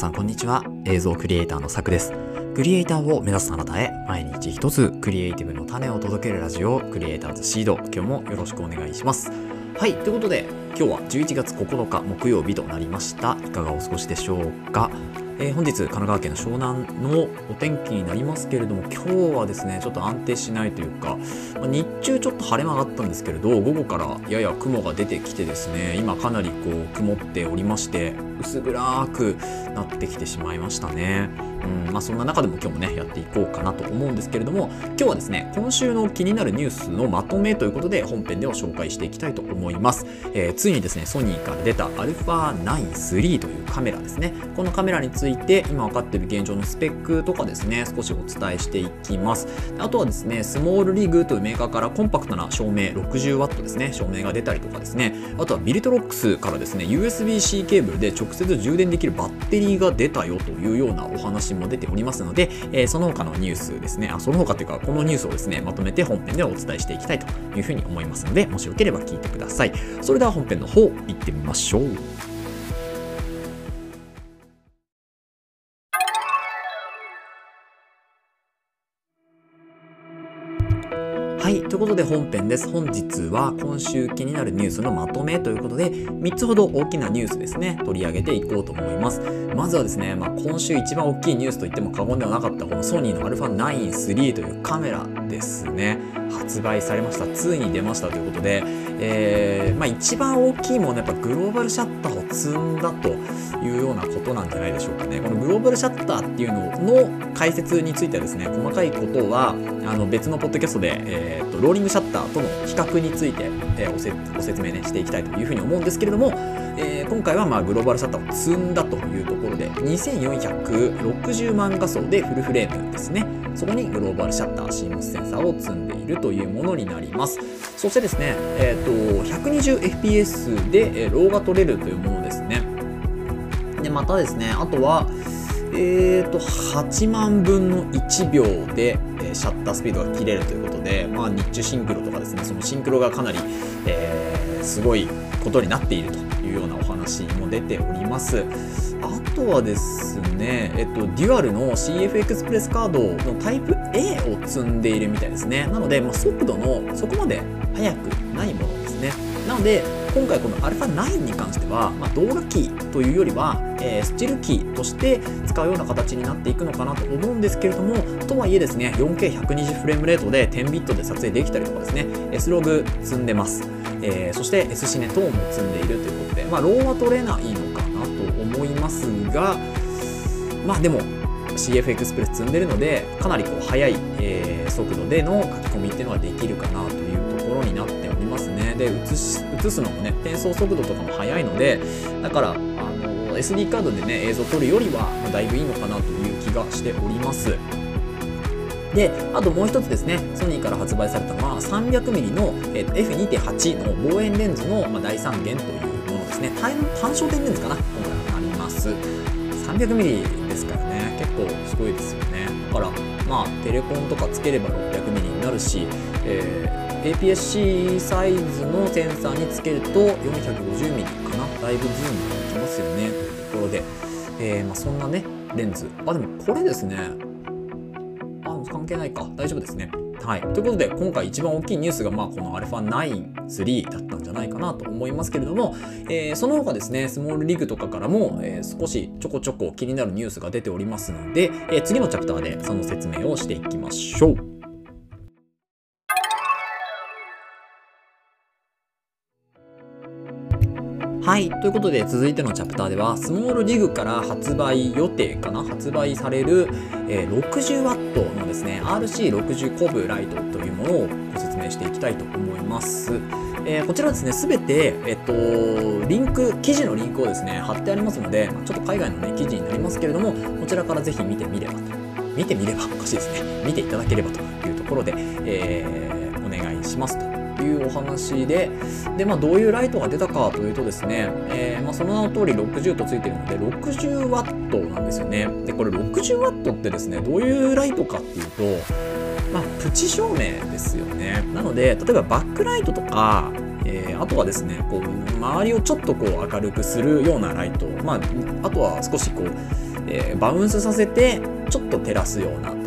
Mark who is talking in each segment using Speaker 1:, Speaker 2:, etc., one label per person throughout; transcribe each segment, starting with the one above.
Speaker 1: さんこんにちは。映像クリエイターのさくです。クリエイターを目指すあなたへ毎日一つクリエイティブの種を届けるラジオクリエイターズシード。今日もよろしくお願いします。はいということで今日は11月9日木曜日となりました。いかがお過ごしでしょうか？えー、本日神奈川県の湘南のお天気になりますけれども今日はですねちょっと安定しないというか、まあ、日中ちょっと晴れ間があったんですけれど午後からやや雲が出てきてですね今かなりこう曇っておりまして薄暗くなってきてしまいましたね。うんまあ、そんな中でも今日もねやっていこうかなと思うんですけれども今日はですね今週の気になるニュースのまとめということで本編では紹介していきたいと思います、えー、ついにですねソニーから出た α9-3 というカメラですね。このカメラについて今分かっている現状のスペックとかですね少しお伝えしていきます。あとはですねスモールリグというメーカーからコンパクトな照明 60W ですね照明が出たりとかですね。あとはビルトロックスからですね USB-C ケーブルで直接充電できるバッテリーが出たよというようなお話も出ておりますので、えー、その他のニュースですね、あ、その他というか、このニュースをですね、まとめて本編でお伝えしていきたいというふうに思いますので、もしよければ聞いてください。それでは本編の方、行ってみましょう。はい。ということで本編です。本日は今週気になるニュースのまとめということで、3つほど大きなニュースですね、取り上げていこうと思います。まずはですね、まあ、今週一番大きいニュースといっても過言ではなかったこのソニーの α9 3というカメラですね。発売されました。ついに出ましたということで、えー、まあ、一番大きいものはやっぱグローバルシャッターを積んだというようなことなんじゃないでしょうかね。このグローバルシャッターっていうのの解説についてはですね、細かいことはあの別のポッドキャストで、えーと、ローリングシャッターとの比較について、えー、おご説明、ね、していきたいというふうに思うんですけれども、えー、今回はまあグローバルシャッターを積んだというところで2460万画素でフルフレームですねそこにグローバルシャッターシームスセンサーを積んでいるというものになりますそしてですね、えーと、120fps で、えー、ローが取れるというものですねでまたですねあとはえーと、8万分の1秒で、えー、シャッタースピードが切れるということで、まあ、日中シンクロとかですねそのシンクロがかなり、えー、すごいことになっているというようなお話も出ております。とはですね、えっと、デュアルの CF エクスプレスカードのタイプ A を積んでいるみたいですね。なので、まあ、速度のそこまで速くないものですね。なので、今回この α9 に関しては、まあ、動画機というよりは、えー、スチル機として使うような形になっていくのかなと思うんですけれどもとはいえですね 4K120 フレームレートで10ビットで撮影できたりとかですね S ログ積んでます、えー、そして S シネトーンも積んでいるということで、まあ、 RAW は取れないのますがまあでも CF エクスプレス積んでるのでかなりこう速い、えー、速度での書き込みっていうのができるかなというところになっておりますね。で映し映すのもね転送速度とかも速いのでだからあの SD カードでね映像撮るよりは、ま、だいぶいいのかなという気がしております。で、あともう一つですね、ソニーから発売されたのは 300mm の、えー、F2.8 の望遠レンズの、まあ、第3元というものですね。単焦点レンズかな。今回はなります。300ミリですからね。結構すごいですよね。だからまあテレコンとかつければ600ミリになるし、えー、APS-C サイズのセンサーにつけると450ミリかな。だいぶズームできますよね。というところで、えー、まあ、そんなねレンズ。あでもこれですね。あ関係ないか。大丈夫ですね。はい。ということで、今回一番大きいニュースが、まあ、この α9-3 だったんじゃないかなと思いますけれども、えー、その他ですね、 SmallRig とかからも、えー、少しちょこちょこ気になるニュースが出ておりますので、えー、次のチャプターでその説明をしていきましょう。はい。ということで、続いてのチャプターでは、スモールリグから発売予定かな？発売される、えー、60W のですね、RC60 コブライトというものをご説明していきたいと思います。えー、こちらですね、すべて、えっと、リンク、記事のリンクをですね、貼ってありますので、ちょっと海外のね、記事になりますけれども、こちらからぜひ見てみればと。見てみればおかしいですね。見ていただければというところで、えー、お願いしますと。いうお話で、で、まあ、どういうライトが出たかというとですね、えー、まあ、その名の通り60とついてるので、60W なんですよね。で、これ 60W ってですね、どういうライトかっていうと、まあ、プチ照明ですよね。なので、例えばバックライトとか、えー、あとはですね、こう、周りをちょっとこう明るくするようなライト、まあ、あとは少しこう、えー、バウンスさせてちょっと照らすような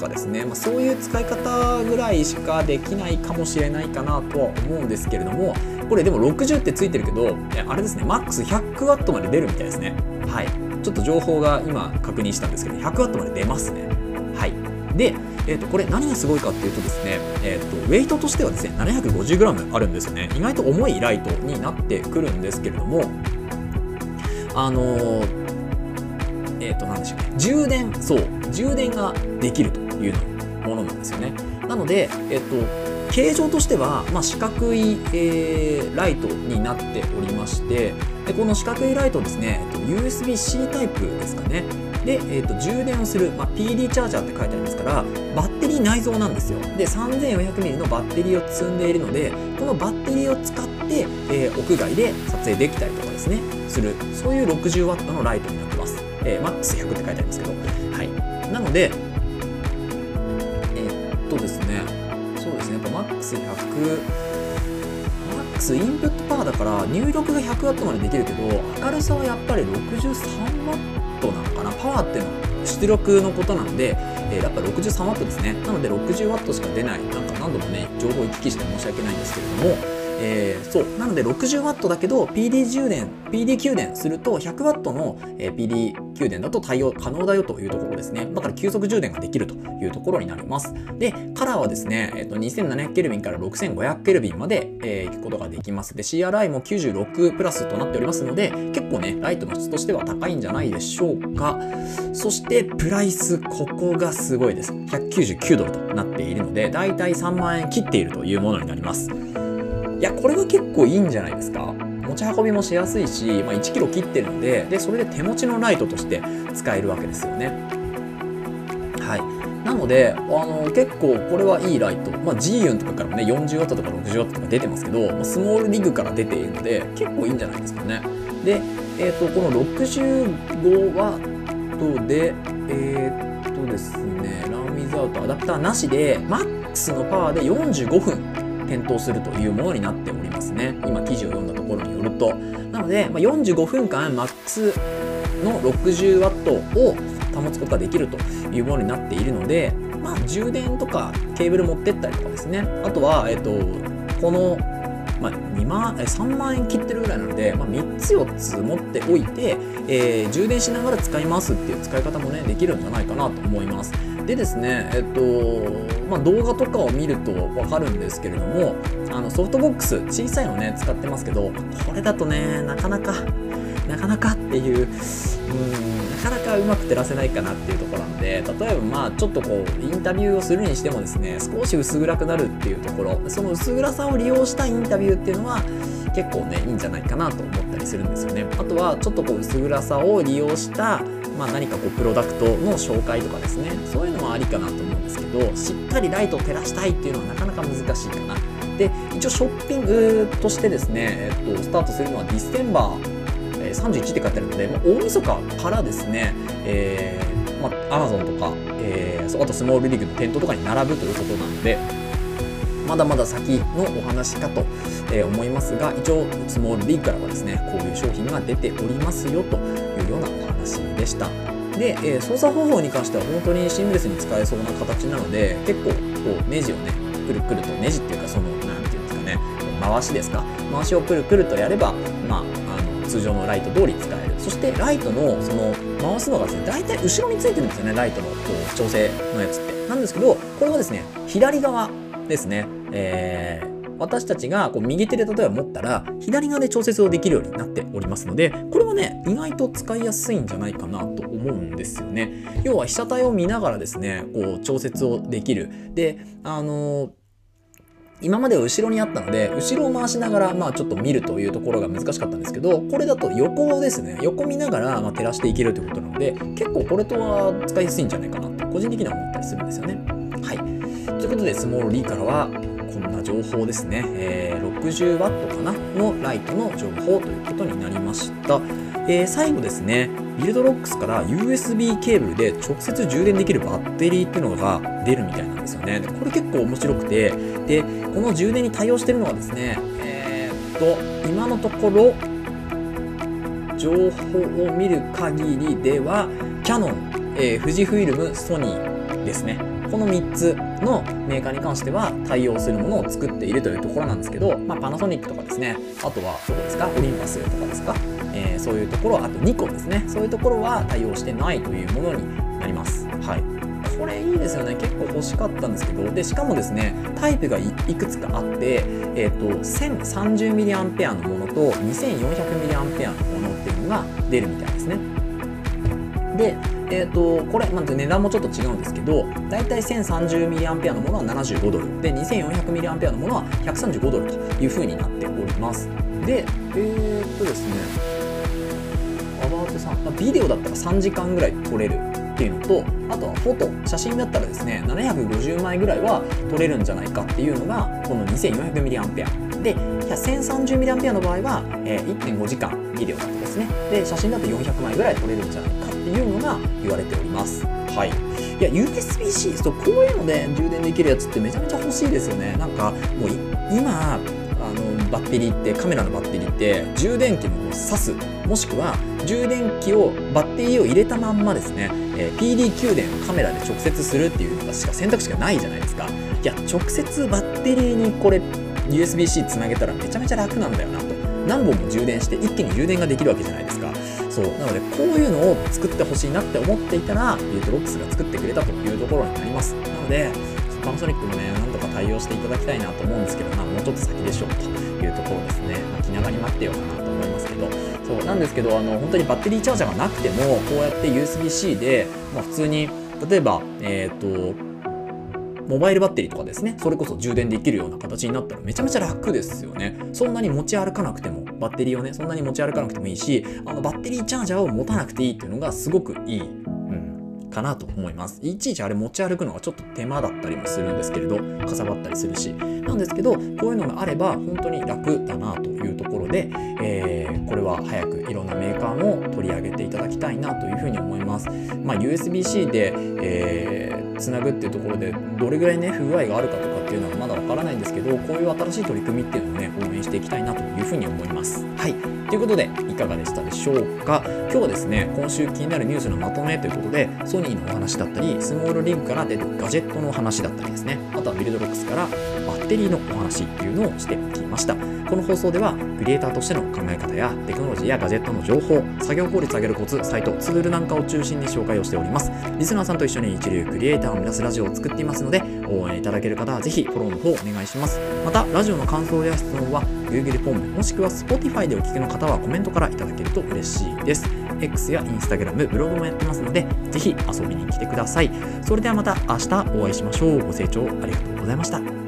Speaker 1: かですね、まあ、そういう使い方ぐらいしかできないかもしれないかなとは思うんですけれどもこれでも60ってついてるけどあれですね。マックス 100W まで出るみたいですね。はい。ちょっと情報が今確認したんですけど 100W まで出ますね。はい。で、えー、とこれ何がすごいかっていうとですね、えー、とウェイトとしてはですね 750g あるんですよね。意外と重いライトになってくるんですけれどもあのーえっ、ー、と、なでしょうね。充電、そう、充電ができると。いうものなんですよね。なので、えっ、と、形状としては、まあ、四角い、えー、ライトになっておりましてでこの四角いライトですね、えっと、USB-C タイプですかねで、えっと、充電をする、まあ、PD チャージャーって書いてありますからバッテリー内蔵なんですよで 3400mAh のバッテリーを積んでいるのでこのバッテリーを使って、えー、屋外で撮影できたりとかですねするそういう 60W のライトになってますえ、マックス100って書いてありますけど、はい。なので、100、マックスインプットパワーだから入力が 100W までできるけど、明るさはやっぱり 63W なのかな？パワーっていうのは出力のことなんで、えー、やっぱ 63W ですね。なので 60W しか出ない。なんか何度もね、情報行き来して申し訳ないんですけれども、えー、そう。なので 60W だけど PD 充電、PD 給電すると 100W の、え、PD 給電だと対応可能だよというところですね。だから急速充電ができるというところになります。で、カラーはですね、えー、と 2700K から 6500K まで、えー、行くことができます。で、CRI も96プラスとなっておりますので、結構ね、ライトの質としては高いんじゃないでしょうか。そして、プライス、ここがすごいです。199ドルとなっているので、だいたい3万円切っているというものになります。いやこれは結構いいんじゃないですか。持ち運びもしやすいし、まあ、1 k g 切ってるのででそれで手持ちのライトとして使えるわけですよね。はい。なのであの結構これはいいライト、まあ、G ユンとかからもね 40W とか 60W とか出てますけどスモールリグから出ているので結構いいんじゃないですかね。で、えーと、この 65W でえー、っとですねランウィズアウトアダプターなしでマックスのパワーで45分点灯するというものになっておりますね。今記事を読んだところによると。なので、まあ、45分間マックスの 60W を保つことができるというものになっているので、まあ、充電とかケーブル持ってったりとかですね。あとは、えっと、このまあ、2万3万円切ってるぐらいなので、まあ、3つ4つ持っておいて、えー、充電しながら使いますっていう使い方もねできるんじゃないかなと思います。でですねえっとまあ、動画とかを見ると分かるんですけれどもあのソフトボックス小さいのね使ってますけどこれだとねなかなかなかなかっていううんなかなかうまく照らせないかなっていうところなので例えばまあちょっとこうインタビューをするにしてもですね少し薄暗くなるっていうところその薄暗さを利用したインタビューっていうのは結構ねいいんじゃないかなと思ったりするんですよね。あとはちょっとこう薄暗さを利用したまあ、何かこうプロダクトの紹介とかですね。そういうのもありかなと思うんですけどしっかりライトを照らしたいっていうのはなかなか難しいかな。で一応ショッピングとしてですね、えっと、スタートするのはディステンバー31って書いてあるので、ま大晦日からですね、えー、まあ、Amazon とか、えー、あとスモールリーグの店頭とかに並ぶということなので、まだまだ先のお話かと、え思いますが、一応、スモールリーグからはですね、こういう商品が出ておりますよというようなお話でした。で、え、操作方法に関しては本当にシームレスに使えそうな形なので、結構、こう、ネジをね、くるくると、ネジっていうか、その、なんていうんですかね、回しですか、回しをくるくるとやれば、まあ、通常のライト通り使える。そしてライトのその回すのがですね大体後ろについてるんですよねライトのこう調整のやつって。なんですけどこれはですね左側ですね。えー私たちがこう右手で例えば持ったら左側で調節をできるようになっておりますのでこれはね意外と使いやすいんじゃないかなと思うんですよね。要は被写体を見ながらですねこう調節をできる。であのー今までは後ろにあったので後ろを回しながらまあちょっと見るというところが難しかったんですけどこれだと横をですね横見ながらま照らしていけるということなので結構これとは使いやすいんじゃないかなと個人的には思ったりするんですよね。はい。ということでスモール D からはこんな情報ですね、えー、60W かな？のライトの情報ということになりました。えー、最後ですね、ビルドロックスから USB ケーブルで直接充電できるバッテリーっていうのが出るみたいなんですよね。これ結構面白くて、で、この充電に対応してるのはですね、えー、っと、今のところ、情報を見る限りでは、キャノン、えー、富士フイルムソニーですね。この3つのメーカーに関しては対応するものを作っているというところなんですけど、まあ、パナソニックとかですね。あとはどこですか？オリンパスとかですか、えー、そういうところあとニコンですね。そういうところは対応してないというものになります。はい。これいいですよね。結構欲しかったんですけどでしかもですねタイプがいくつかあって、えーと、1030mAh のものと 2400mAh のものっていうのが出るみたいですね。でえーと、これ、まあ、値段もちょっと違うんですけどだいたい 1030mAh のものは75ドル。で 2400mAh のものは135ドルという風になっております。でえー、っとですねアバートさんまあビデオだったら3時間ぐらい撮れるっていうのとあとはフォト。写真だったらですね750枚ぐらいは撮れるんじゃないかっていうのがこの 2400mAh で 1030mAh の場合は、えー、1.5時間ビデオだとですね。で写真だと400枚ぐらい撮れるんじゃないか。いうのが言われております。はい。いや USB-C そうこういうので充電できるやつってめちゃめちゃ欲しいですよね。なんかもう今あのバッテリーってカメラのバッテリーって充電器も挿す。もしくは充電器をバッテリーを入れたまんまですね、えー、PD 給電をカメラで直接するっていうのがしか選択肢がないじゃないですか。いや直接バッテリーにこれ USB-C つなげたらめちゃめちゃ楽なんだよなと。何本も充電して一気に充電ができるわけじゃないですか。そう。なのでこういうのを作ってほしいなって思っていたらビュートロックスが作ってくれたというところになります。なのでパナソニックもねなんとか対応していただきたいなと思うんですけどまもうちょっと先でしょうというところですね、まあ、気長に待ってようかなと思いますけど。そうなんですけどあの本当にバッテリーチャージャーがなくてもこうやって USB-C で、まあ、普通に例えばえっ、ー、とモバイルバッテリーとかですね、それこそ充電できるような形になったらめちゃめちゃ楽ですよね。そんなに持ち歩かなくても、バッテリーをね、そんなに持ち歩かなくてもいいし、あのバッテリーチャージャーを持たなくていいっていうのがすごくいいかなと思います。いちいちあれ持ち歩くのがちょっと手間だったりもするんですけれど、かさばったりするし。なんですけど、こういうのがあれば本当に楽だなというところで、えー、これは早くいろんなメーカーも取り上げていただきたいなというふうに思います。まあ、USB-C で、えー、つなぐっていうところで、どれぐらいね、不具合があるかとかっていうのはまだわからないんですけど、こういう新しい取り組みっていうのをね、応援していきたいなというふうに思います。はい。ということで、いかがでしたでしょうか？今日はですね、今週気になるニュースのまとめということで、ソニーのお話だったり、スモールリンクから出るガジェットの話だったりですね、あとはビルドロックスからバッテリーのお話っていうのをしてきました。この放送では、クリエイターとしての考え方やテクノロジーやガジェットの情報、作業効率上げるコツ、サイト、ツールなんかを中心に紹介をしております。リスナーさんと一緒に一流クリエイターを目指すラジオを作っていますので、応援いただける方はぜひフォローの方お願いします。また、ラジオの感想や質問は Google フォームもしくは Spotify でお聞きの方はコメントからいただけると嬉しいです。X や Instagram、ブログもやってますので、ぜひ遊びに来てください。それではまた明日お会いしましょう。ご清聴ありがとうございました。